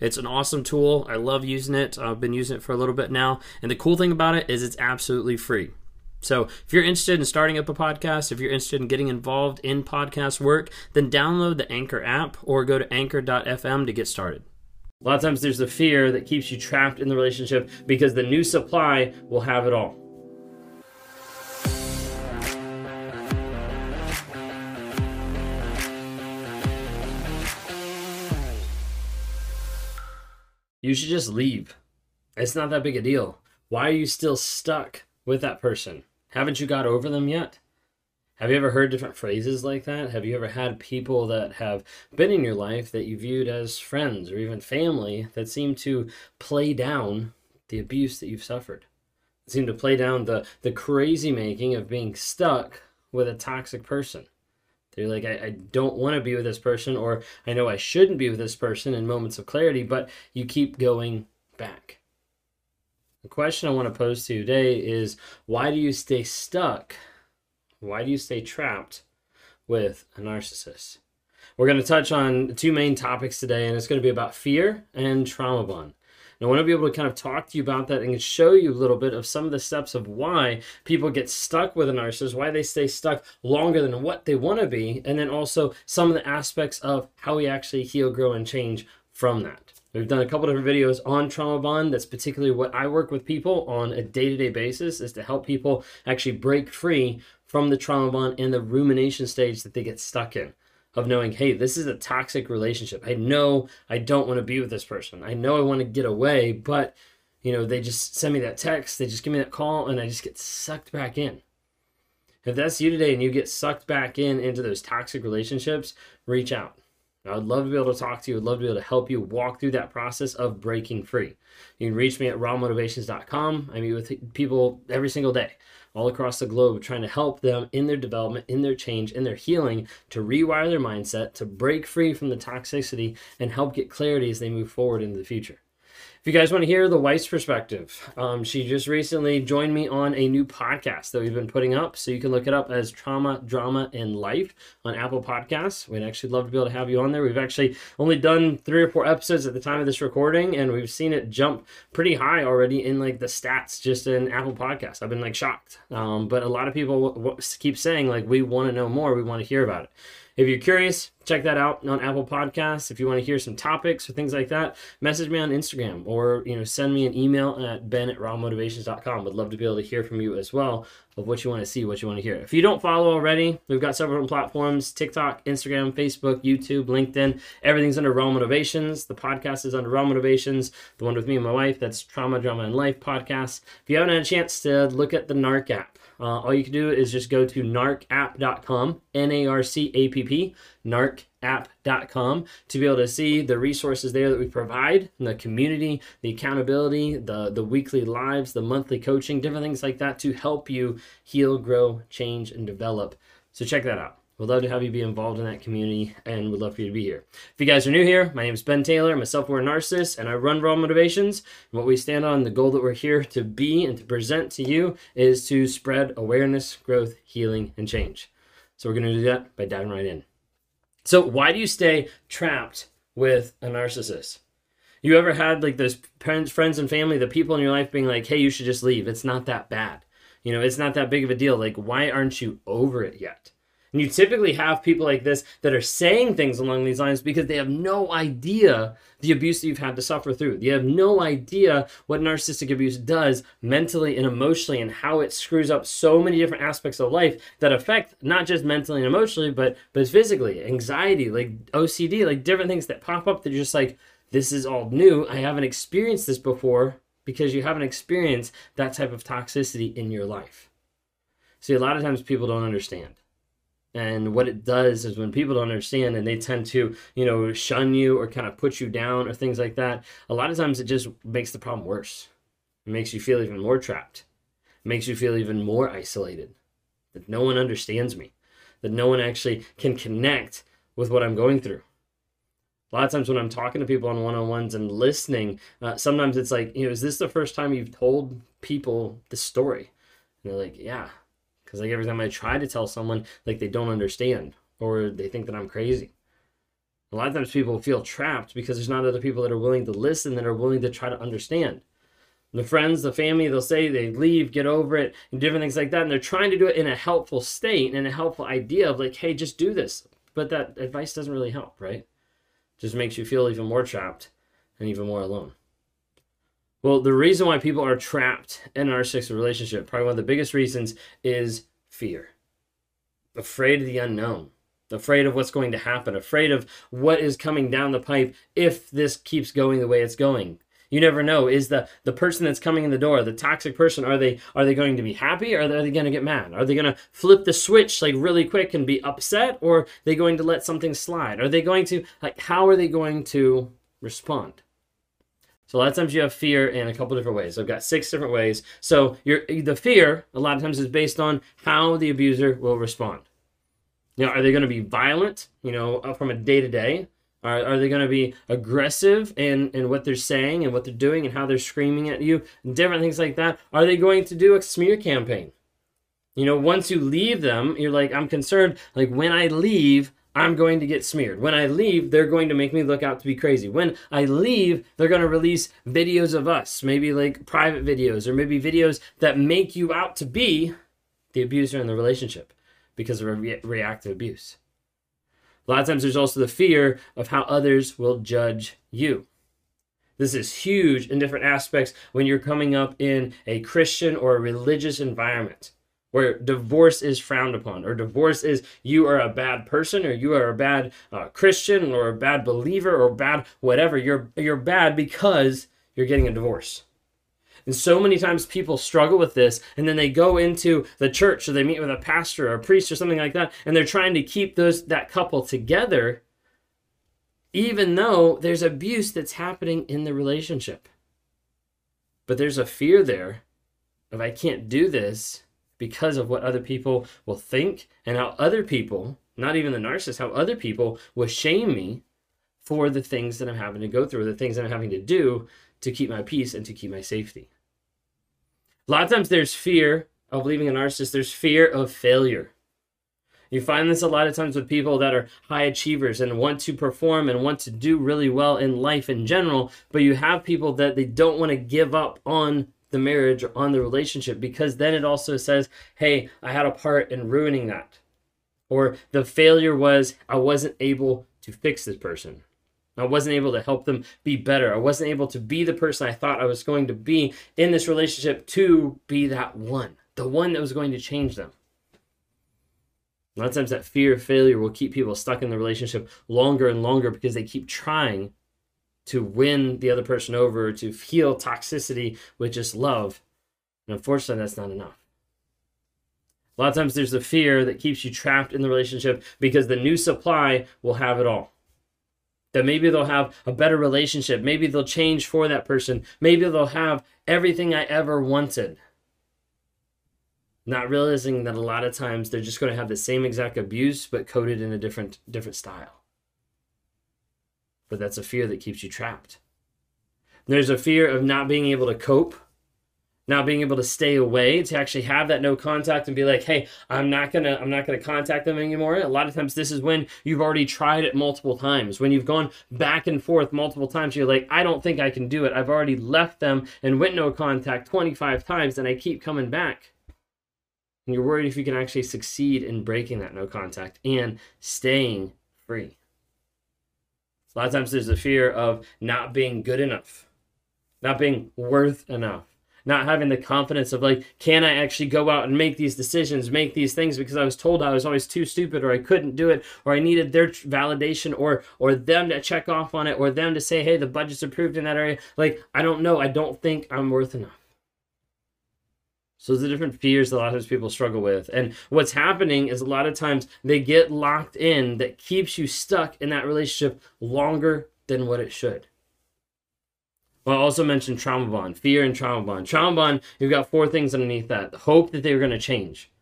It's an awesome tool. I love using it. I've been using it for a little bit now. And the cool thing about it is it's absolutely free. So, if you're interested in starting up a podcast, if you're interested in getting involved in podcast work, then download the Anchor app or go to anchor.fm to get started. A lot of times there's a fear that keeps you trapped in the relationship because the new supply will have it all. You should just leave. It's not that big a deal. Why are you still stuck with that person? Haven't you got over them yet? Have you ever heard different phrases like that? Have you ever had people that have been in your life that you viewed as friends or even family that seem to play down the abuse that you've suffered? Seem to play down the, the crazy making of being stuck with a toxic person. They're like, I, I don't want to be with this person, or I know I shouldn't be with this person in moments of clarity, but you keep going back. The question I want to pose to you today is why do you stay stuck? Why do you stay trapped with a narcissist? We're going to touch on two main topics today, and it's going to be about fear and trauma bond. And I want to be able to kind of talk to you about that and show you a little bit of some of the steps of why people get stuck with a narcissist, why they stay stuck longer than what they want to be, and then also some of the aspects of how we actually heal, grow, and change from that. We've done a couple different videos on trauma bond. That's particularly what I work with people on a day-to-day basis is to help people actually break free from the trauma bond and the rumination stage that they get stuck in of knowing, hey, this is a toxic relationship. I know I don't want to be with this person. I know I want to get away, but you know, they just send me that text, they just give me that call, and I just get sucked back in. If that's you today and you get sucked back in into those toxic relationships, reach out. I would love to be able to talk to you. I'd love to be able to help you walk through that process of breaking free. You can reach me at rawmotivations.com. I meet with people every single day all across the globe trying to help them in their development, in their change, in their healing to rewire their mindset, to break free from the toxicity, and help get clarity as they move forward into the future. If you guys want to hear the wife's perspective, um, she just recently joined me on a new podcast that we've been putting up. So you can look it up as Trauma, Drama, and Life on Apple Podcasts. We'd actually love to be able to have you on there. We've actually only done three or four episodes at the time of this recording, and we've seen it jump pretty high already in like the stats just in Apple Podcasts. I've been like shocked. Um, but a lot of people w- w- keep saying, like, we want to know more, we want to hear about it. If you're curious, check that out on Apple Podcasts. If you want to hear some topics or things like that, message me on Instagram or you know send me an email at ben at rawmotivations.com. Would love to be able to hear from you as well of what you want to see, what you want to hear. If you don't follow already, we've got several platforms: TikTok, Instagram, Facebook, YouTube, LinkedIn. Everything's under Raw Motivations. The podcast is under Raw Motivations. The one with me and my wife, that's Trauma, Drama, and Life podcast. If you haven't had a chance to look at the NARC app, uh, all you can do is just go to narcapp.com, N A R C A P Narcapp.com, to be able to see the resources there that we provide, the community, the accountability, the, the weekly lives, the monthly coaching, different things like that to help you heal, grow, change, and develop. So check that out. We'd love to have you be involved in that community and we'd love for you to be here. If you guys are new here, my name is Ben Taylor. I'm a self aware narcissist and I run Raw Motivations. And what we stand on, the goal that we're here to be and to present to you is to spread awareness, growth, healing, and change. So we're going to do that by diving right in. So, why do you stay trapped with a narcissist? You ever had like those parents, friends, and family, the people in your life being like, hey, you should just leave. It's not that bad. You know, it's not that big of a deal. Like, why aren't you over it yet? And you typically have people like this that are saying things along these lines because they have no idea the abuse that you've had to suffer through. They have no idea what narcissistic abuse does mentally and emotionally and how it screws up so many different aspects of life that affect not just mentally and emotionally, but but physically, anxiety, like OCD, like different things that pop up that you're just like, this is all new. I haven't experienced this before because you haven't experienced that type of toxicity in your life. See, a lot of times people don't understand and what it does is when people don't understand and they tend to, you know, shun you or kind of put you down or things like that, a lot of times it just makes the problem worse. It makes you feel even more trapped. It makes you feel even more isolated, that no one understands me, that no one actually can connect with what I'm going through. A lot of times when I'm talking to people on one on ones and listening, uh, sometimes it's like, you know, is this the first time you've told people the story? And they're like, yeah. Because like every time I try to tell someone, like they don't understand or they think that I'm crazy. A lot of times people feel trapped because there's not other people that are willing to listen, that are willing to try to understand. The friends, the family, they'll say they leave, get over it, and different things like that. And they're trying to do it in a helpful state and a helpful idea of like, hey, just do this. But that advice doesn't really help, right? Just makes you feel even more trapped and even more alone. Well, the reason why people are trapped in a narcissistic relationship, probably one of the biggest reasons, is fear. Afraid of the unknown afraid of what's going to happen, afraid of what is coming down the pipe if this keeps going the way it's going. You never know. Is the the person that's coming in the door, the toxic person, are they are they going to be happy or are they going to get mad? Are they going to flip the switch like really quick and be upset or are they going to let something slide? Are they going to like how are they going to respond? So a lot of times you have fear in a couple different ways. I've got six different ways. So your the fear a lot of times is based on how the abuser will respond. You know, are they going to be violent, you know, uh, from a day to day? Are, are they going to be aggressive in, in what they're saying and what they're doing and how they're screaming at you? Different things like that. Are they going to do a smear campaign? You know, once you leave them, you're like, I'm concerned, like, when I leave, I'm going to get smeared. When I leave, they're going to make me look out to be crazy. When I leave, they're going to release videos of us, maybe like private videos or maybe videos that make you out to be the abuser in the relationship because of re- reactive abuse. A lot of times there's also the fear of how others will judge you. This is huge in different aspects when you're coming up in a Christian or a religious environment where divorce is frowned upon, or divorce is you are a bad person, or you are a bad uh, Christian, or a bad believer, or bad whatever. You're you're bad because you're getting a divorce. And so many times people struggle with this, and then they go into the church or they meet with a pastor or a priest or something like that, and they're trying to keep those that couple together, even though there's abuse that's happening in the relationship. But there's a fear there of I can't do this because of what other people will think and how other people, not even the narcissist, how other people will shame me for the things that I'm having to go through, the things that I'm having to do to keep my peace and to keep my safety. A lot of times there's fear of leaving a narcissist, there's fear of failure. You find this a lot of times with people that are high achievers and want to perform and want to do really well in life in general, but you have people that they don't want to give up on the marriage or on the relationship because then it also says, hey, I had a part in ruining that. Or the failure was I wasn't able to fix this person. I wasn't able to help them be better. I wasn't able to be the person I thought I was going to be in this relationship to be that one, the one that was going to change them. A lot of times that fear of failure will keep people stuck in the relationship longer and longer because they keep trying to win the other person over, to heal toxicity with just love. And unfortunately, that's not enough. A lot of times there's a fear that keeps you trapped in the relationship because the new supply will have it all that maybe they'll have a better relationship. Maybe they'll change for that person. Maybe they'll have everything I ever wanted. Not realizing that a lot of times they're just going to have the same exact abuse but coded in a different different style. But that's a fear that keeps you trapped. There's a fear of not being able to cope not being able to stay away to actually have that no contact and be like hey i'm not gonna i'm not gonna contact them anymore. A lot of times this is when you've already tried it multiple times. When you've gone back and forth multiple times you're like i don't think i can do it. I've already left them and went no contact 25 times and i keep coming back. And you're worried if you can actually succeed in breaking that no contact and staying free a lot of times there's a fear of not being good enough not being worth enough not having the confidence of like can i actually go out and make these decisions make these things? Because i was told i was always too stupid or i couldn't do it or i needed their validation or or them to check off on it or them to say hey the budget's approved in that area. Like i don't know. I don't think i'm worth enough so the different fears that a lot of times people struggle with. And what's happening is a lot of times they get locked in that keeps you stuck in that relationship longer than what it should. Well, I also mentioned trauma bond, fear and trauma bond. Trauma bond, you've got four things underneath that. Hope that they're going to change.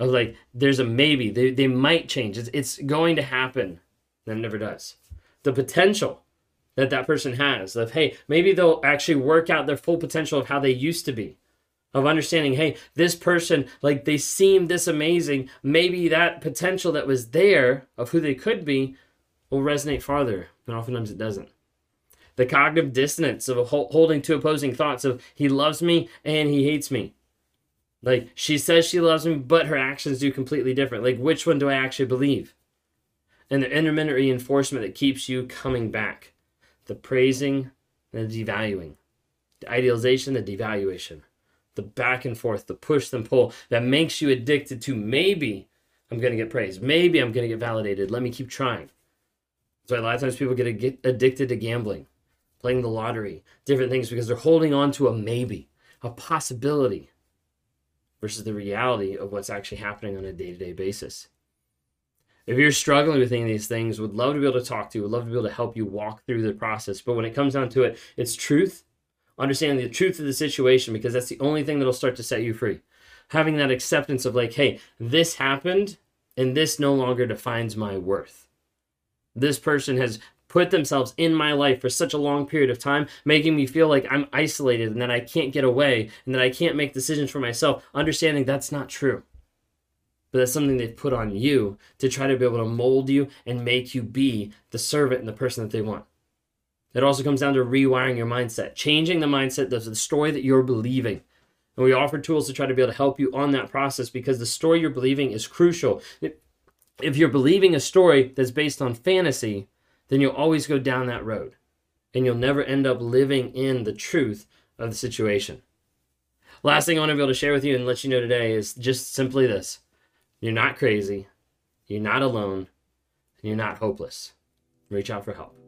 I was like, there's a maybe. They, they might change. It's, it's going to happen. And it never does. The potential that that person has of, hey, maybe they'll actually work out their full potential of how they used to be. Of understanding, hey, this person, like they seem this amazing. Maybe that potential that was there of who they could be will resonate farther, but oftentimes it doesn't the cognitive dissonance of holding two opposing thoughts of he loves me and he hates me. Like she says she loves me, but her actions do completely different. Like which one do I actually believe? And the intermittent reinforcement that keeps you coming back. The praising and the devaluing. The idealization, the devaluation. The back and forth, the push and pull that makes you addicted to maybe I'm going to get praised. Maybe I'm going to get validated. Let me keep trying. So a lot of times people get addicted to gambling playing the lottery, different things because they're holding on to a maybe, a possibility versus the reality of what's actually happening on a day to day basis. If you're struggling with any of these things, would love to be able to talk to you, would love to be able to help you walk through the process. But when it comes down to it, it's truth, understanding the truth of the situation, because that's the only thing that'll start to set you free. Having that acceptance of, like, hey, this happened, and this no longer defines my worth. This person has put themselves in my life for such a long period of time, making me feel like I'm isolated and that I can't get away and that I can't make decisions for myself, understanding that's not true. But that's something they've put on you to try to be able to mold you and make you be the servant and the person that they want. It also comes down to rewiring your mindset, changing the mindset, the, the story that you're believing. And we offer tools to try to be able to help you on that process because the story you're believing is crucial. If you're believing a story that's based on fantasy, then you'll always go down that road and you'll never end up living in the truth of the situation. Last thing I want to be able to share with you and let you know today is just simply this you're not crazy, you're not alone, you're not hopeless. Reach out for help.